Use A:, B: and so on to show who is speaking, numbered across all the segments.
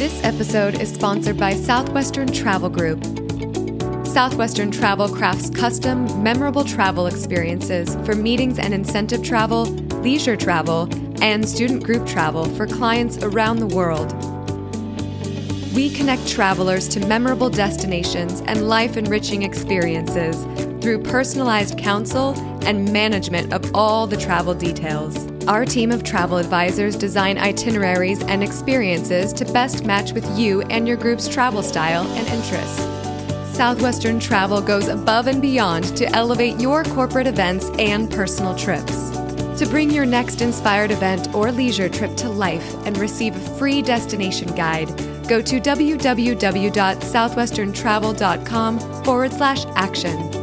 A: This episode is sponsored by Southwestern Travel Group. Southwestern Travel crafts custom, memorable travel experiences for meetings and incentive travel, leisure travel, and student group travel for clients around the world. We connect travelers to memorable destinations and life enriching experiences through personalized counsel and management of all the travel details. Our team of travel advisors design itineraries and experiences to best match with you and your group's travel style and interests. Southwestern Travel goes above and beyond to elevate your corporate events and personal trips. To bring your next inspired event or leisure trip to life and receive a free destination guide, go to www.southwesterntravel.com forward slash action.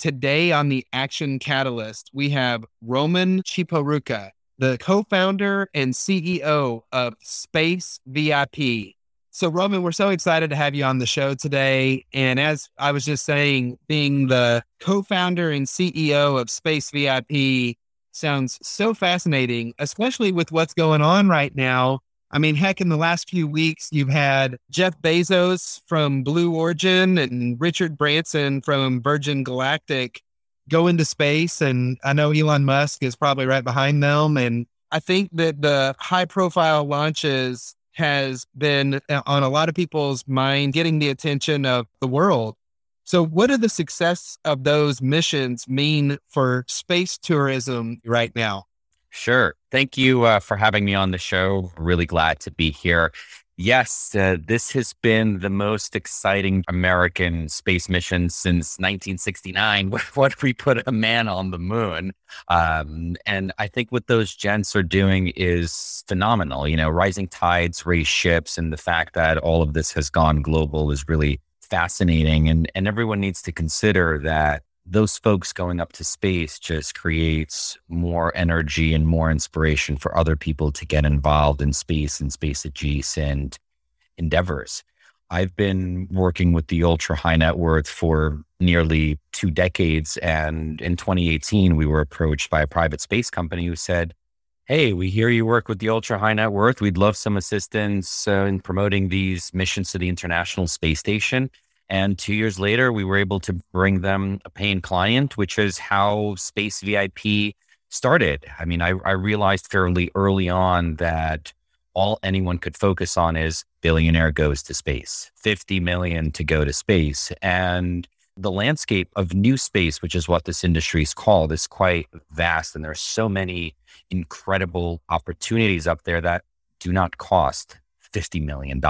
B: Today on the Action Catalyst, we have Roman Chiporukha, the co founder and CEO of Space VIP. So, Roman, we're so excited to have you on the show today. And as I was just saying, being the co founder and CEO of Space VIP sounds so fascinating, especially with what's going on right now I mean, heck, in the last few weeks, you've had Jeff Bezos from Blue Origin and Richard Branson from Virgin Galactic go into space. And I know Elon Musk is probably right behind them. And I think that the high profile launches has been uh, on a lot of people's mind, getting the attention of the world. So, what do the success of those missions mean for space tourism right now?
C: Sure. Thank you uh, for having me on the show. Really glad to be here. Yes, uh, this has been the most exciting American space mission since 1969 when we put a man on the moon. Um, and I think what those gents are doing is phenomenal. You know, rising tides raise ships, and the fact that all of this has gone global is really fascinating. And, and everyone needs to consider that those folks going up to space just creates more energy and more inspiration for other people to get involved in space and space adjacent endeavors. I've been working with the ultra high net worth for nearly two decades. And in 2018, we were approached by a private space company who said, Hey, we hear you work with the ultra high net worth. We'd love some assistance uh, in promoting these missions to the International Space Station. And two years later, we were able to bring them a paying client, which is how Space VIP started. I mean, I, I realized fairly early on that all anyone could focus on is billionaire goes to space, 50 million to go to space. And the landscape of new space, which is what this industry is called, is quite vast. And there are so many incredible opportunities up there that do not cost $50 million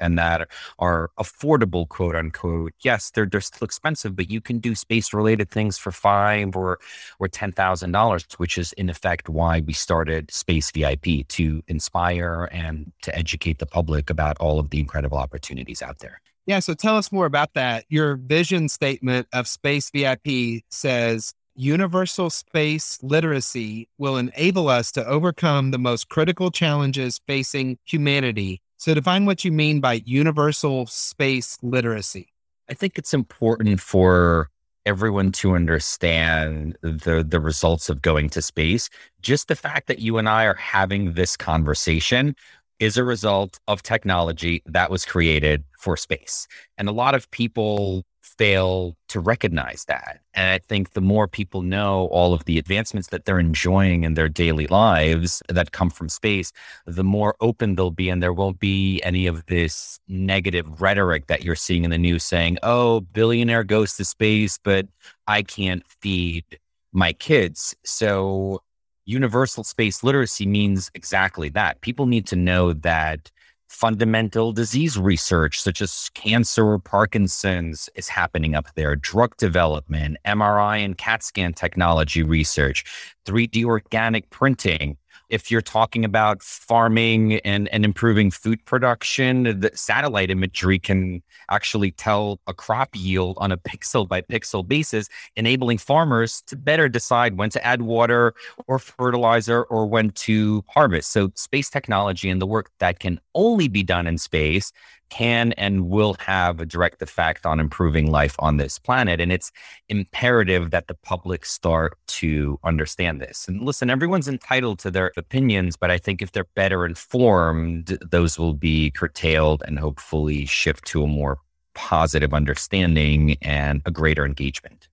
C: and that are affordable, quote unquote. Yes, they're, they're still expensive, but you can do space related things for five or, or $10,000, which is in effect why we started Space VIP to inspire and to educate the public about all of the incredible opportunities out there.
B: Yeah. So tell us more about that. Your vision statement of Space VIP says, Universal space literacy will enable us to overcome the most critical challenges facing humanity so, define what you mean by universal space literacy.
C: I think it's important for everyone to understand the the results of going to space. Just the fact that you and I are having this conversation is a result of technology that was created for space. And a lot of people fail to recognize that. And I think the more people know all of the advancements that they're enjoying in their daily lives that come from space, the more open they'll be. And there won't be any of this negative rhetoric that you're seeing in the news saying, oh, billionaire goes to space, but I can't feed my kids. So universal space literacy means exactly that. People need to know that fundamental disease research, such as cancer or Parkinson's, is happening up there. Drug development, MRI and CAT scan technology research, 3D organic printing. If you're talking about farming and, and improving food production, the satellite imagery can actually tell a crop yield on a pixel by pixel basis, enabling farmers to better decide when to add water or fertilizer or when to harvest. So, space technology and the work that can only be done in space can and will have a direct effect on improving life on this planet. And it's imperative that the public start to understand this. And listen, everyone's entitled to their opinions, but I think if they're better informed, those will be curtailed and hopefully shift to a more positive understanding and a greater engagement.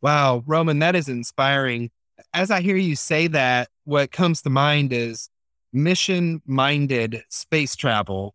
B: Wow, Roman, that is inspiring. As I hear you say that, what comes to mind is mission minded space travel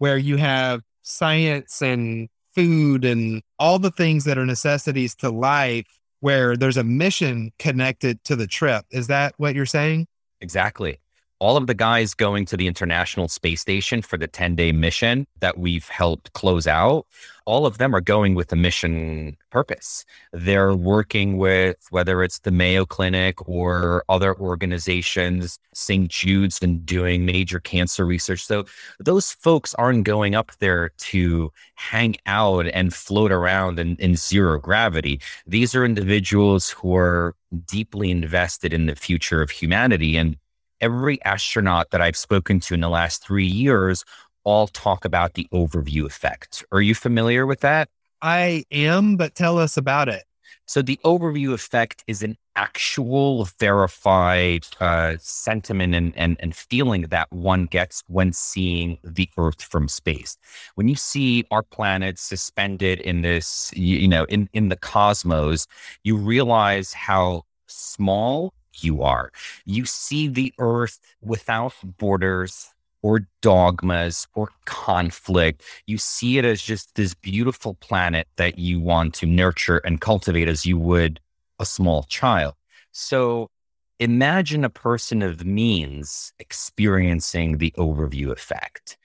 B: where you have science and food and all the things that are necessities to life where there's a mission connected to the trip. Is that what you're saying?
C: Exactly all of the guys going to the International Space Station for the 10 day mission that we've helped close out, all of them are going with a mission purpose. They're working with whether it's the Mayo Clinic or other organizations, St. Jude's, and doing major cancer research. So those folks aren't going up there to hang out and float around in, in zero gravity. These are individuals who are deeply invested in the future of humanity. And every astronaut that I've spoken to in the last three years all talk about the overview effect. Are you familiar with that?
B: I am, but tell us about it.
C: So, the overview effect is an actual verified uh, sentiment and, and, and feeling that one gets when seeing the Earth from space. When you see our planet suspended in this, you know, in, in the cosmos, you realize how small you are. You see the earth without borders or dogmas or conflict. You see it as just this beautiful planet that you want to nurture and cultivate as you would a small child. So imagine a person of means experiencing the overview effect.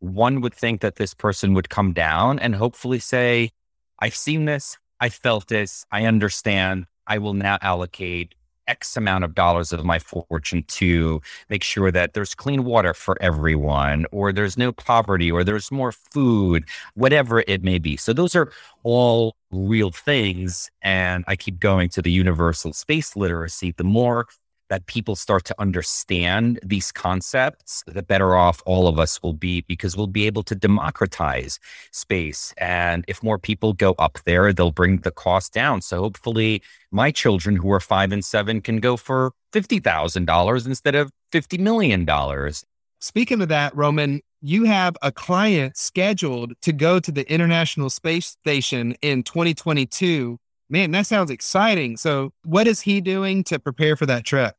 C: One would think that this person would come down and hopefully say, I've seen this, I felt this, I understand. I will now allocate X amount of dollars of my fortune to make sure that there's clean water for everyone, or there's no poverty, or there's more food, whatever it may be. So, those are all real things. And I keep going to the universal space literacy. The more that people start to understand these concepts, the better off all of us will be because we'll be able to democratize space. And if more people go up there, they'll bring the cost down. So hopefully, my children who are five and seven can go for $50,000 instead of $50 million.
B: Speaking of that, Roman, you have a client scheduled to go to the International Space Station in 2022. Man, that sounds exciting. So, what is he doing to prepare for that trip?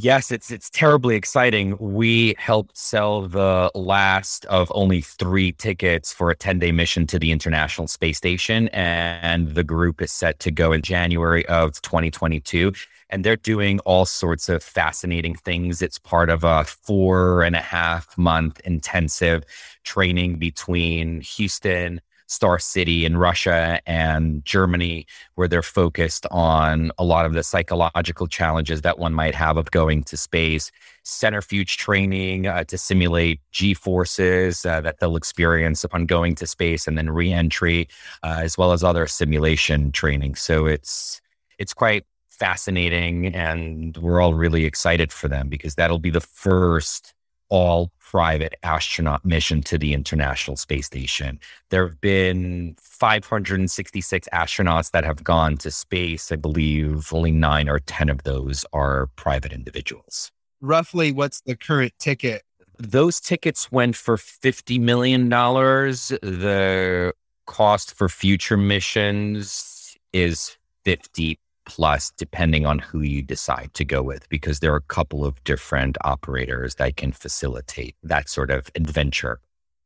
C: Yes, it's it's terribly exciting. We helped sell the last of only three tickets for a 10-day mission to the International Space Station. And the group is set to go in January of 2022. And they're doing all sorts of fascinating things. It's part of a four and a half month intensive training between Houston, Star City in Russia and Germany, where they're focused on a lot of the psychological challenges that one might have of going to space, centrifuge training uh, to simulate G forces uh, that they'll experience upon going to space, and then reentry, uh, as well as other simulation training. So it's it's quite fascinating, and we're all really excited for them because that'll be the first all private astronaut mission to the International Space Station. There have been 566 astronauts that have gone to space. I believe only nine or 10 of those are private individuals.
B: Roughly, what's the current ticket?
C: Those tickets went for $50 million. The cost for future missions is 50 plus, depending on who you decide to go with, because there are a couple of different operators that can facilitate that sort of adventure.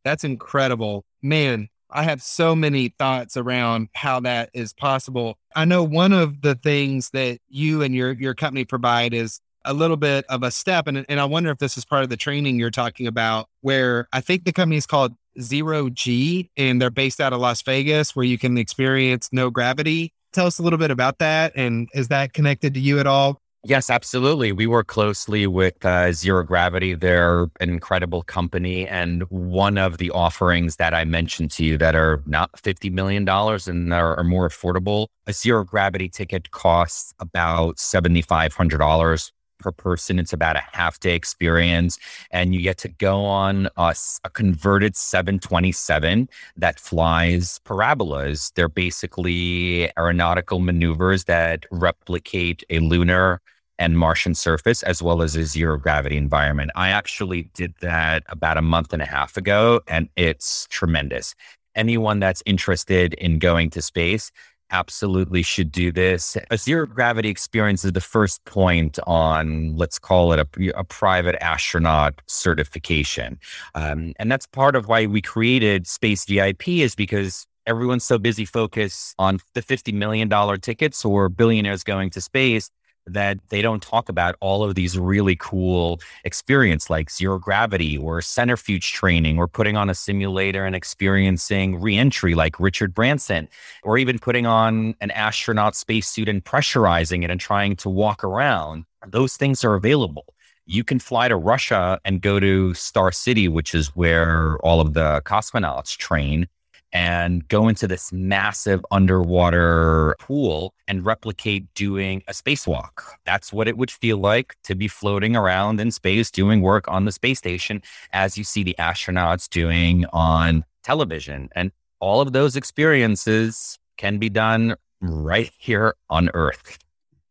B: That's incredible. Man, I have so many thoughts around how that is possible. I know one of the things that you and your your company provide is a little bit of a step and, and I wonder if this is part of the training you're talking about where I think the company is called Zero G and they're based out of Las Vegas where you can experience no gravity Tell us a little bit about that. And is that connected to you at all?
C: Yes, absolutely. We work closely with uh, Zero Gravity. They're an incredible company. And one of the offerings that I mentioned to you that are not $50 million and are, are more affordable, a Zero Gravity ticket costs about $7,500 per person. It's about a half day experience, and you get to go on a, a, converted 727 that flies parabolas. They're basically aeronautical maneuvers that replicate a lunar and Martian surface, as well as a zero gravity environment. I actually did that about a month and a half ago, and it's tremendous. Anyone that's interested in going to space absolutely should do this. A zero gravity experience is the first point on, let's call it a, a private astronaut certification. Um, and that's part of why we created Space VIP, is because everyone's so busy focused on the $50 million tickets or billionaires going to space that they don't talk about all of these really cool experience like zero gravity or centrifuge training or putting on a simulator and experiencing reentry like Richard Branson or even putting on an astronaut spacesuit and pressurizing it and trying to walk around. Those things are available. You can fly to Russia and go to Star City, which is where all of the cosmonauts train and go into this massive underwater pool and replicate doing a spacewalk. That's what it would feel like to be floating around in space doing work on the space station as you see the astronauts doing on television. And all of those experiences can be done right here on Earth.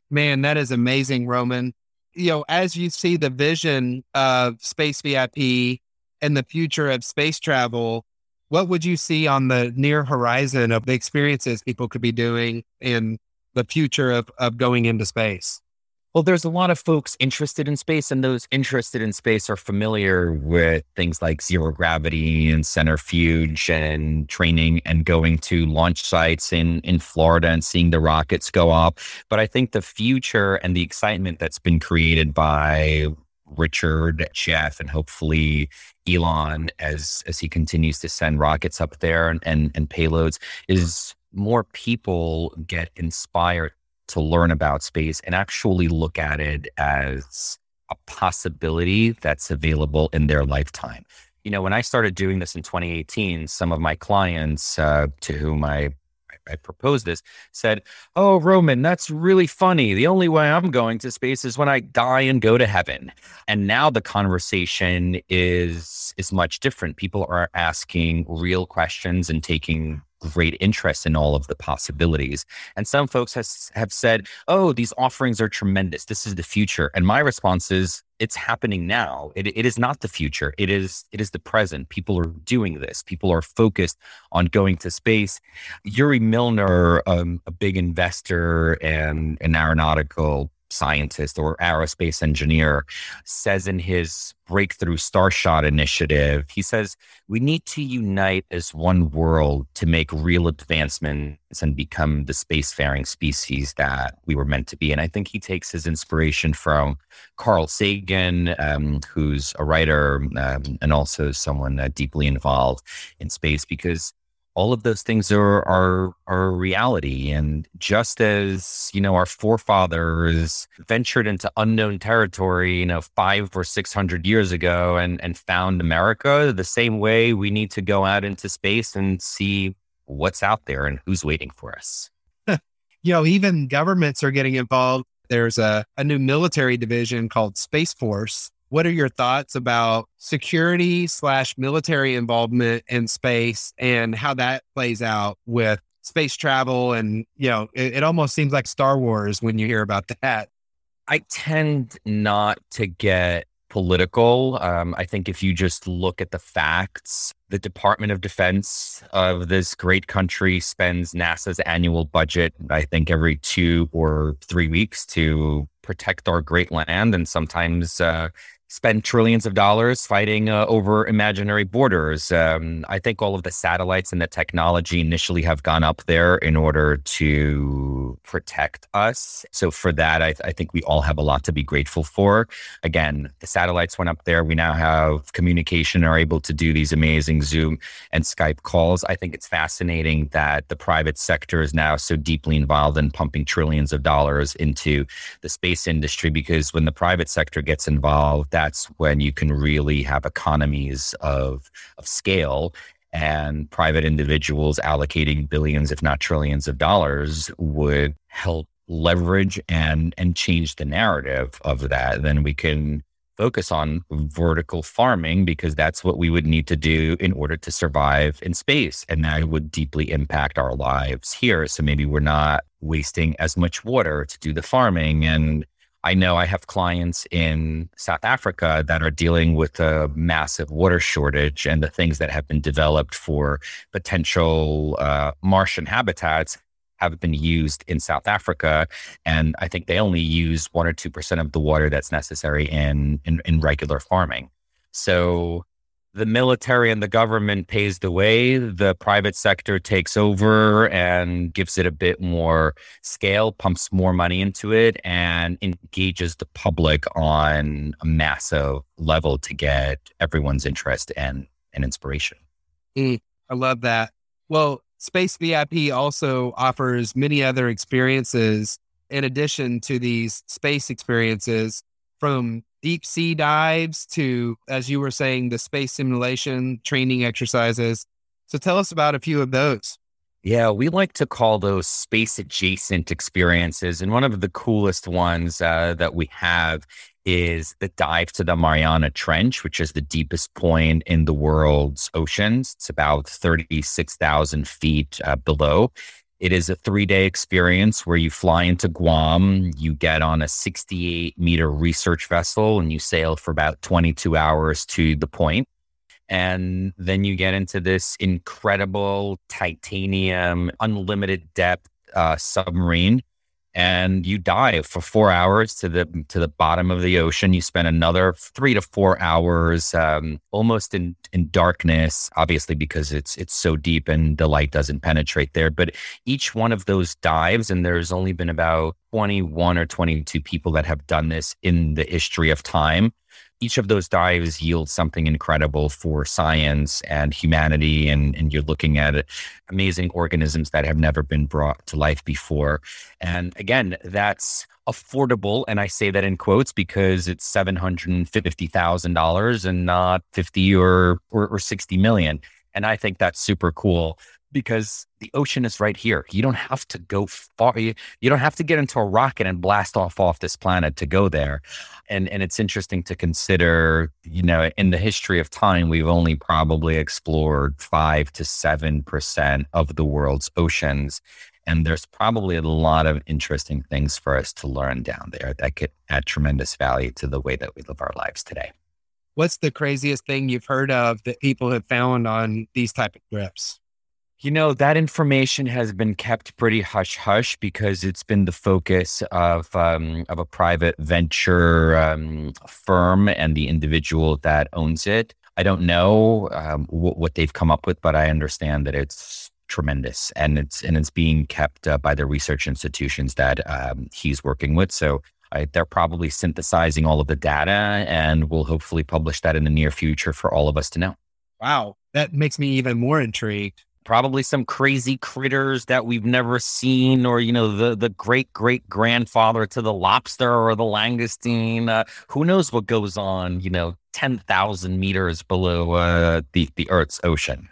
B: Man, that is amazing, Roman. You know, as you see the vision of Space VIP and the future of space travel, what would you see on the near horizon of the experiences people could be doing in the future of, of going into space?
C: Well, there's a lot of folks interested in space, and those interested in space are familiar with things like zero gravity and centrifuge and training and going to launch sites in, in Florida and seeing the rockets go up. But I think the future and the excitement that's been created by Richard, Jeff, and hopefully Elon as as he continues to send rockets up there and, and, and payloads is more people get inspired to learn about space and actually look at it as a possibility that's available in their lifetime. You know, when I started doing this in 2018, some of my clients uh, to whom I I proposed this, said, Oh, Roman, that's really funny. The only way I'm going to space is when I die and go to heaven. And now the conversation is is much different. People are asking real questions and taking great interest in all of the possibilities. And some folks has, have said, oh, these offerings are tremendous. This is the future. And my response is, it's happening now. It, it is not the future. It is it is the present. People are doing this. People are focused on going to space. Yuri Milner, um, a big investor and an aeronautical scientist or aerospace engineer says in his breakthrough starshot initiative he says we need to unite as one world to make real advancements and become the spacefaring species that we were meant to be. And i think he takes his inspiration from carl sagan um, who's a writer um, and also someone uh, deeply involved in space because all of those things are are are a reality. And just as you know our forefathers ventured into unknown territory you know 5 or 600 years ago and and found america the same way we need to go out into space and see what's out there and who's waiting for us.
B: You know even governments are getting involved. There's a, a new military division called space force what are your thoughts about security slash military involvement in space and how that plays out with space travel? And, you know, it, it almost seems like Star Wars when you hear about that.
C: I tend not to get political. Um, I think if you just look at the facts, the Department of Defense of this great country spends NASA's annual budget, I think, every two or three weeks to protect our great land and sometimes uh, spend trillions of dollars fighting uh, over imaginary borders. Um, I think all of the satellites and the technology initially have gone up there in order to protect us. So, for that, I, I, think we all have a lot to be grateful for. Again, the satellites went up there. We now have communication, are able to do these amazing Zoom and Skype calls. I think it's fascinating that the private sector is now so deeply involved in pumping trillions of dollars into the space industry because when the private sector gets involved, that's when you can really have economies of, of scale and private individuals allocating billions, if not trillions of dollars would help leverage and and change the narrative of that. Then we can focus on vertical farming because that's what we would need to do in order to survive in space. And that would deeply impact our lives here. So maybe we're not wasting as much water to do the farming and I know I have clients in South Africa that are dealing with a massive water shortage, and the things that have been developed for potential uh, Martian habitats have been used in South Africa. And I think they only use one or 2% of the water that's necessary in, in, in regular farming. So the military and the government pays the way, the private sector takes over and gives it a bit more scale, pumps more money into it, and engages the public on a massive level to get everyone's interest and, and inspiration.
B: Mm, I love that. Well, Space VIP also offers many other experiences in addition to these space experiences from deep sea dives to, as you were saying, the space simulation training exercises. So tell us about a few of those.
C: Yeah, we like to call those space adjacent experiences. And one of the coolest ones uh, that we have is the dive to the Mariana Trench, which is the deepest point in the world's oceans. It's about 36,000 feet uh, below. It is a three day experience where you fly into Guam, you get on a 68 meter research vessel, and you sail for about 22 hours to the point. And then you get into this incredible titanium, unlimited depth uh, submarine and you dive for four hours to the to the bottom of the ocean. You spend another three to four hours, um, almost in in darkness, obviously because it's it's so deep and the light doesn't penetrate there. But each one of those dives, and there's only been about twenty one or twenty two people that have done this in the history of time each of those dives yields something incredible for science and humanity. And, and you're looking at amazing organisms that have never been brought to life before. And again, that's affordable. And I say that in quotes because it's $750,000 and not 50 or, or, or 60 million. And I think that's super cool because the ocean is right here. You don't have to go far. You, you don't have to get into a rocket and blast off off this planet to go there. And and it's interesting to consider, you know, in the history of time, we've only probably explored five to seven percent of the world's oceans. And there's probably a lot of interesting things for us to learn down there that could add tremendous value to the way that we live our lives today.
B: What's the craziest thing you've heard of that people have found on these type of trips?
C: You know, that information has been kept pretty hush hush because it's been the focus of um, of a private venture um, firm and the individual that owns it. I don't know um, w- what they've come up with, but I understand that it's tremendous and it's and it's being kept uh, by the research institutions that um, he's working with. So I, they're probably synthesizing all of the data and will hopefully publish that in the near future for all of us to know.
B: Wow, that makes me even more intrigued
C: probably some crazy critters that we've never seen, or you know, the the great great grandfather to the lobster or the langoustine. Uh, who knows what goes on? You know, ten thousand meters below uh, the the Earth's ocean.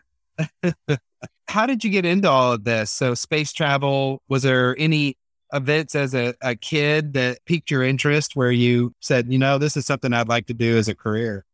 B: How did you get into all of this? So, space travel. Was there any events as a, a kid that piqued your interest where you said, you know, this is something I'd like to do as a career?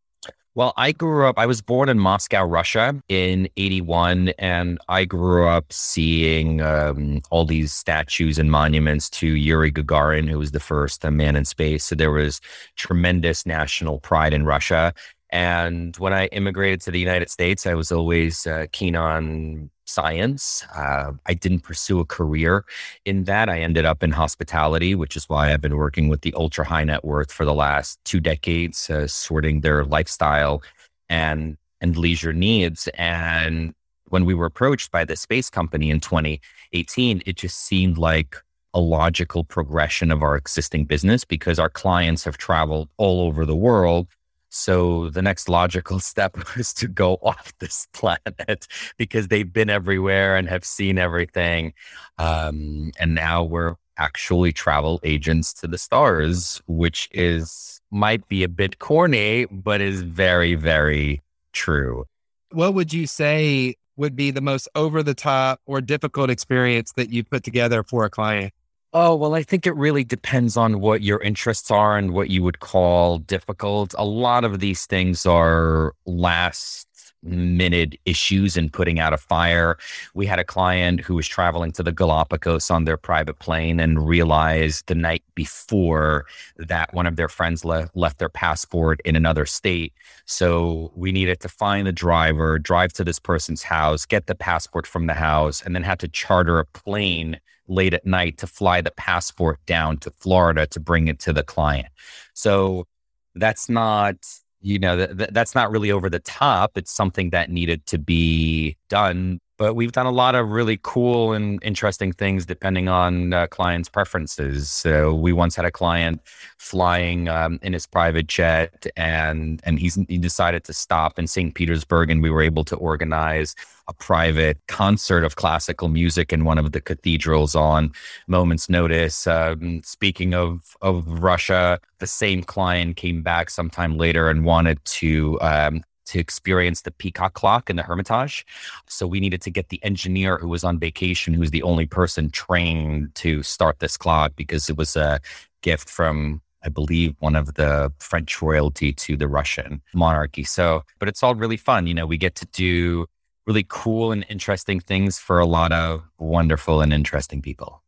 C: Well, I grew up, I was born in Moscow, Russia in 81, and I grew up seeing um, all these statues and monuments to Yuri Gagarin, who was the first man in space. So there was tremendous national pride in Russia. And when I immigrated to the United States, I was always uh, keen on science. Uh, I didn't pursue a career in that. I ended up in hospitality, which is why I've been working with the ultra high net worth for the last two decades, uh, sorting their lifestyle and and leisure needs. And when we were approached by the space company in 2018, it just seemed like a logical progression of our existing business because our clients have traveled all over the world so the next logical step was to go off this planet because they've been everywhere and have seen everything. Um, and now we're actually travel agents to the stars, which is might be a bit corny, but is very, very true.
B: What would you say would be the most over the top or difficult experience that you put together for a client?
C: Oh, well, I think it really depends on what your interests are and what you would call difficult. A lot of these things are last minute issues in putting out a fire. We had a client who was traveling to the Galapagos on their private plane and realized the night before that one of their friends le- left their passport in another state. So we needed to find the driver, drive to this person's house, get the passport from the house, and then had to charter a plane late at night to fly the passport down to Florida to bring it to the client. So that's not, you know, th- that's not really over the top. It's something that needed to be done but we've done a lot of really cool and interesting things depending on uh, clients' preferences. So we once had a client flying um, in his private jet, and and he's he decided to stop in St. Petersburg, and we were able to organize a private concert of classical music in one of the cathedrals on moments' notice. Um, speaking of of Russia, the same client came back sometime later and wanted to um, to experience the peacock clock in the Hermitage. So we needed to get the engineer who was on vacation, who was the only person trained to start this clock because it was a gift from I believe one of the French royalty to the Russian monarchy. So, but it's all really fun. You know, we get to do really cool and interesting things for a lot of wonderful and interesting people.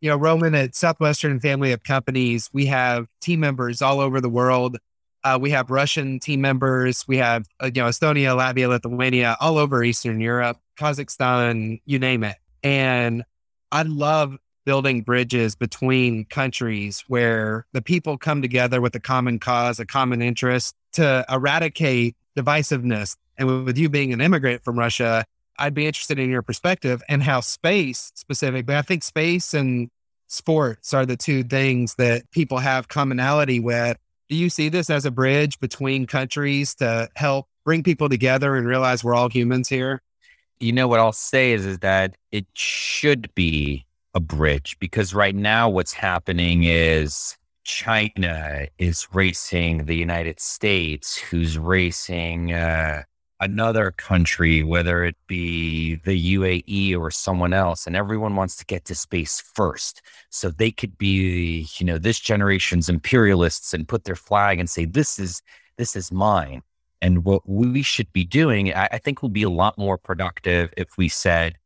B: You know, Roman at Southwestern family of companies, we have team members all over the world uh, we have Russian team members. We have uh, you know Estonia, Latvia, Lithuania, all over Eastern Europe, Kazakhstan, you name it. And I love building bridges between countries where the people come together with a common cause, a common interest to eradicate divisiveness. And with you being an immigrant from Russia, I'd be interested in your perspective and how space specifically, I think space and sports are the two things that people have commonality with do you see this as a bridge between countries to help bring people together and realize we're all humans here?
C: You know what I'll say is is that it should be a bridge because right now what's happening is China is racing the United States, who's racing uh, another country, whether it be the UAE or someone else, and everyone wants to get to space first. So they could be, you know, this generation's imperialists and put their flag and say, this is, this is mine. And what we should be doing, I, I think will be a lot more productive if we said,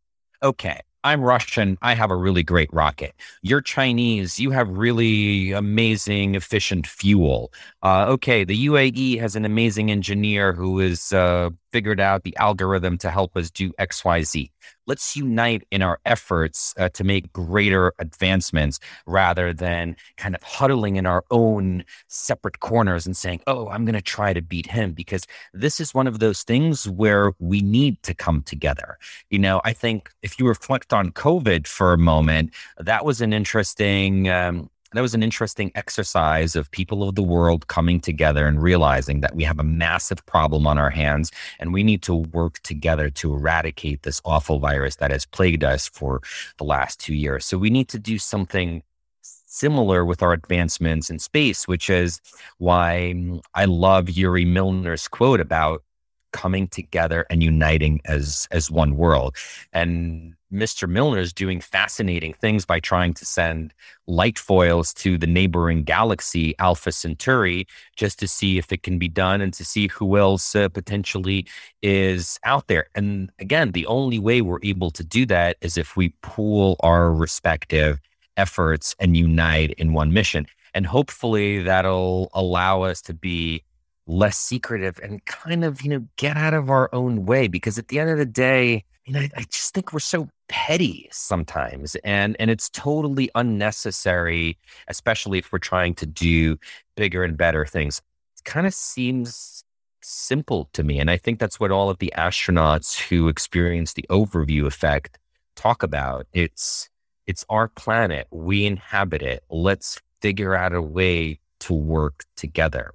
C: okay, I'm Russian. I have a really great rocket. You're Chinese. You have really amazing, efficient fuel. Uh, okay, the UAE has an amazing engineer who is uh, figured out the algorithm to help us do X, Y, Z let's unite in our efforts uh, to make greater advancements rather than kind of huddling in our own separate corners and saying, oh, I'm going to try to beat him. Because this is one of those things where we need to come together. You know, I think if you reflect on COVID for a moment, that was an interesting. Um, that was an interesting exercise of people of the world coming together and realizing that we have a massive problem on our hands and we need to work together to eradicate this awful virus that has plagued us for the last two years. So we need to do something similar with our advancements in space, which is why mm, I love Yuri Milner's quote about coming together and uniting as as one world. And Mr. Milner is doing fascinating things by trying to send light foils to the neighboring galaxy, Alpha Centauri, just to see if it can be done and to see who else uh, potentially is out there. And again, the only way we're able to do that is if we pool our respective efforts and unite in one mission. And hopefully that'll allow us to be less secretive and kind of, you know, get out of our own way. Because at the end of the day, you know, I, I just think we're so petty sometimes and and it's totally unnecessary especially if we're trying to do bigger and better things it kind of seems simple to me and i think that's what all of the astronauts who experience the overview effect talk about it's it's our planet we inhabit it let's figure out a way to work together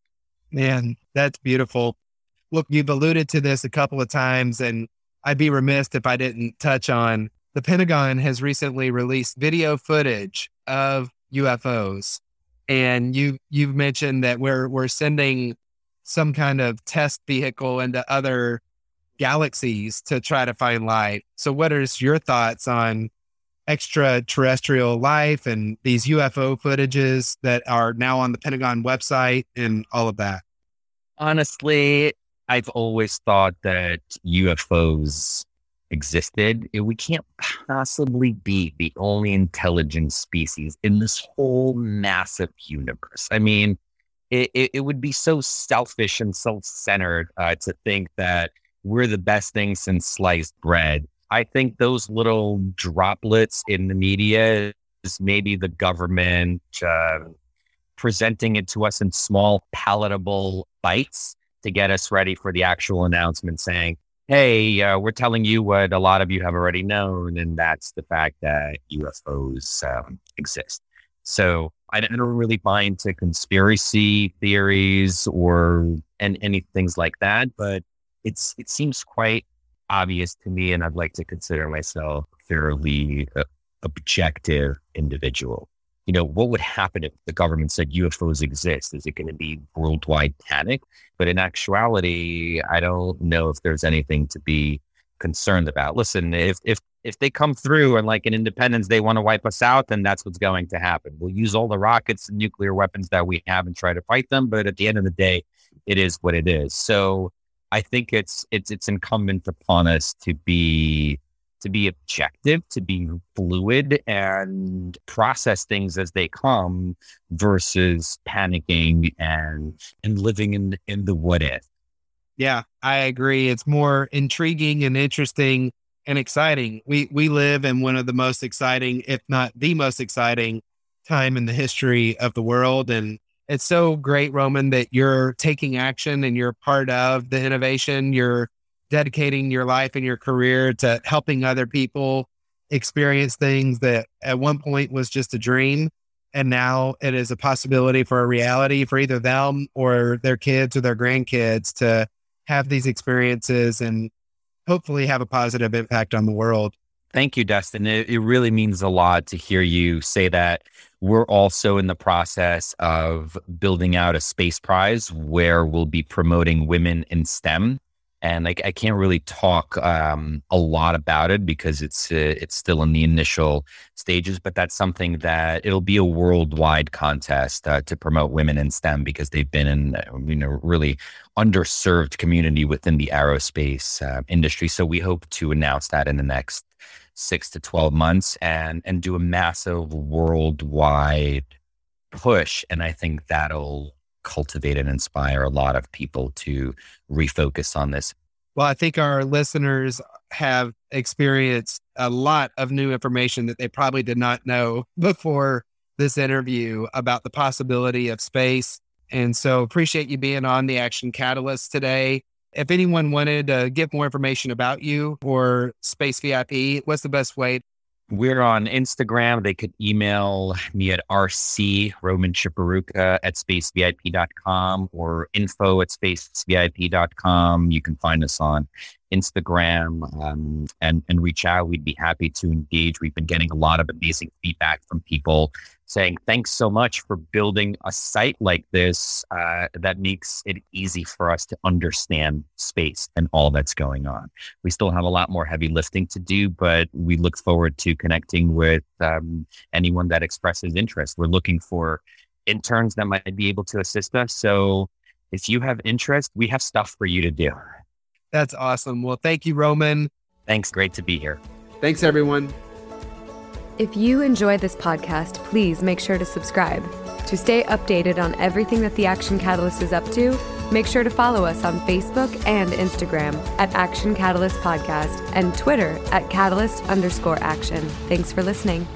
B: man that's beautiful look you've alluded to this a couple of times and I'd be remiss if I didn't touch on the Pentagon has recently released video footage of UFOs. And you you've mentioned that we're we're sending some kind of test vehicle into other galaxies to try to find life. So what is your thoughts on extraterrestrial life and these UFO footages that are now on the Pentagon website and all of that?
C: Honestly, I've always thought that UFOs existed. We can't possibly be the only intelligent species in this whole massive universe. I mean, it, it, it would be so selfish and self centered uh, to think that we're the best thing since sliced bread. I think those little droplets in the media is maybe the government uh, presenting it to us in small, palatable bites to get us ready for the actual announcement saying, hey, uh, we're telling you what a lot of you have already known, and that's the fact that UFOs um, exist. So I, don't really buy into conspiracy theories or and any things like that, but it's it seems quite obvious to me, and I'd like to consider myself fairly uh, objective individual you know, what would happen if the government said UFOs exist? Is it going to be worldwide panic? But in actuality, I don't know if there's anything to be concerned about. Listen, if if if they come through and like an independence, they want to wipe us out, then that's what's going to happen. We'll use all the rockets and nuclear weapons that we have and try to fight them. But at the end of the day, it is what it is. So I think it's it's it's incumbent upon us to be to be objective, to be fluid and process things as they come versus panicking and and living in in the what if.
B: Yeah, I agree. It's more intriguing and interesting and exciting. We we live in one of the most exciting, if not the most exciting time in the history of the world and it's so great Roman that you're taking action and you're part of the innovation. You're dedicating your life and your career to helping other people experience things that at one point was just a dream and now it is a possibility for a reality for either them or their kids or their grandkids to have these experiences and hopefully have a positive impact on the world.
C: Thank you, Dustin. It, it, really means a lot to hear you say that. We're also in the process of building out a space prize where we'll be promoting women in STEM and I, I can't really talk um, a lot about it because it's uh, it's still in the initial stages. But that's something that it'll be a worldwide contest uh, to promote women in STEM because they've been in uh, you know really underserved community within the aerospace uh, industry. So we hope to announce that in the next six to twelve months and and do a massive worldwide push. And I think that'll cultivate and inspire a lot of people to refocus on this.
B: Well, I think our listeners have experienced a lot of new information that they probably did not know before this interview about the possibility of space. And so appreciate you being on the Action Catalyst today. If anyone wanted to get more information about you or Space VIP, what's the best way
C: we're on Instagram. They could email me at rc Roman Chiporukha at spacevip.com or info at spacevip.com. You can find us on Instagram um, and, and reach out. We'd be happy to engage. We've been getting a lot of amazing feedback from people saying, thanks so much for building a site like this uh, that makes it easy for us to understand space and all that's going on. We still have a lot more heavy lifting to do, but we look forward to connecting with um, anyone that expresses interest. We're looking for interns that might be able to assist us. So if you have interest, we have stuff for you to do.
B: That's awesome. Well, thank you, Roman.
C: Thanks. Great to be here.
B: Thanks, everyone.
A: If you enjoy this podcast, please make sure to subscribe. To stay updated on everything that the Action Catalyst is up to, Make sure to follow us on Facebook and Instagram at Action Catalyst Podcast and Twitter at Catalyst underscore action. Thanks for listening.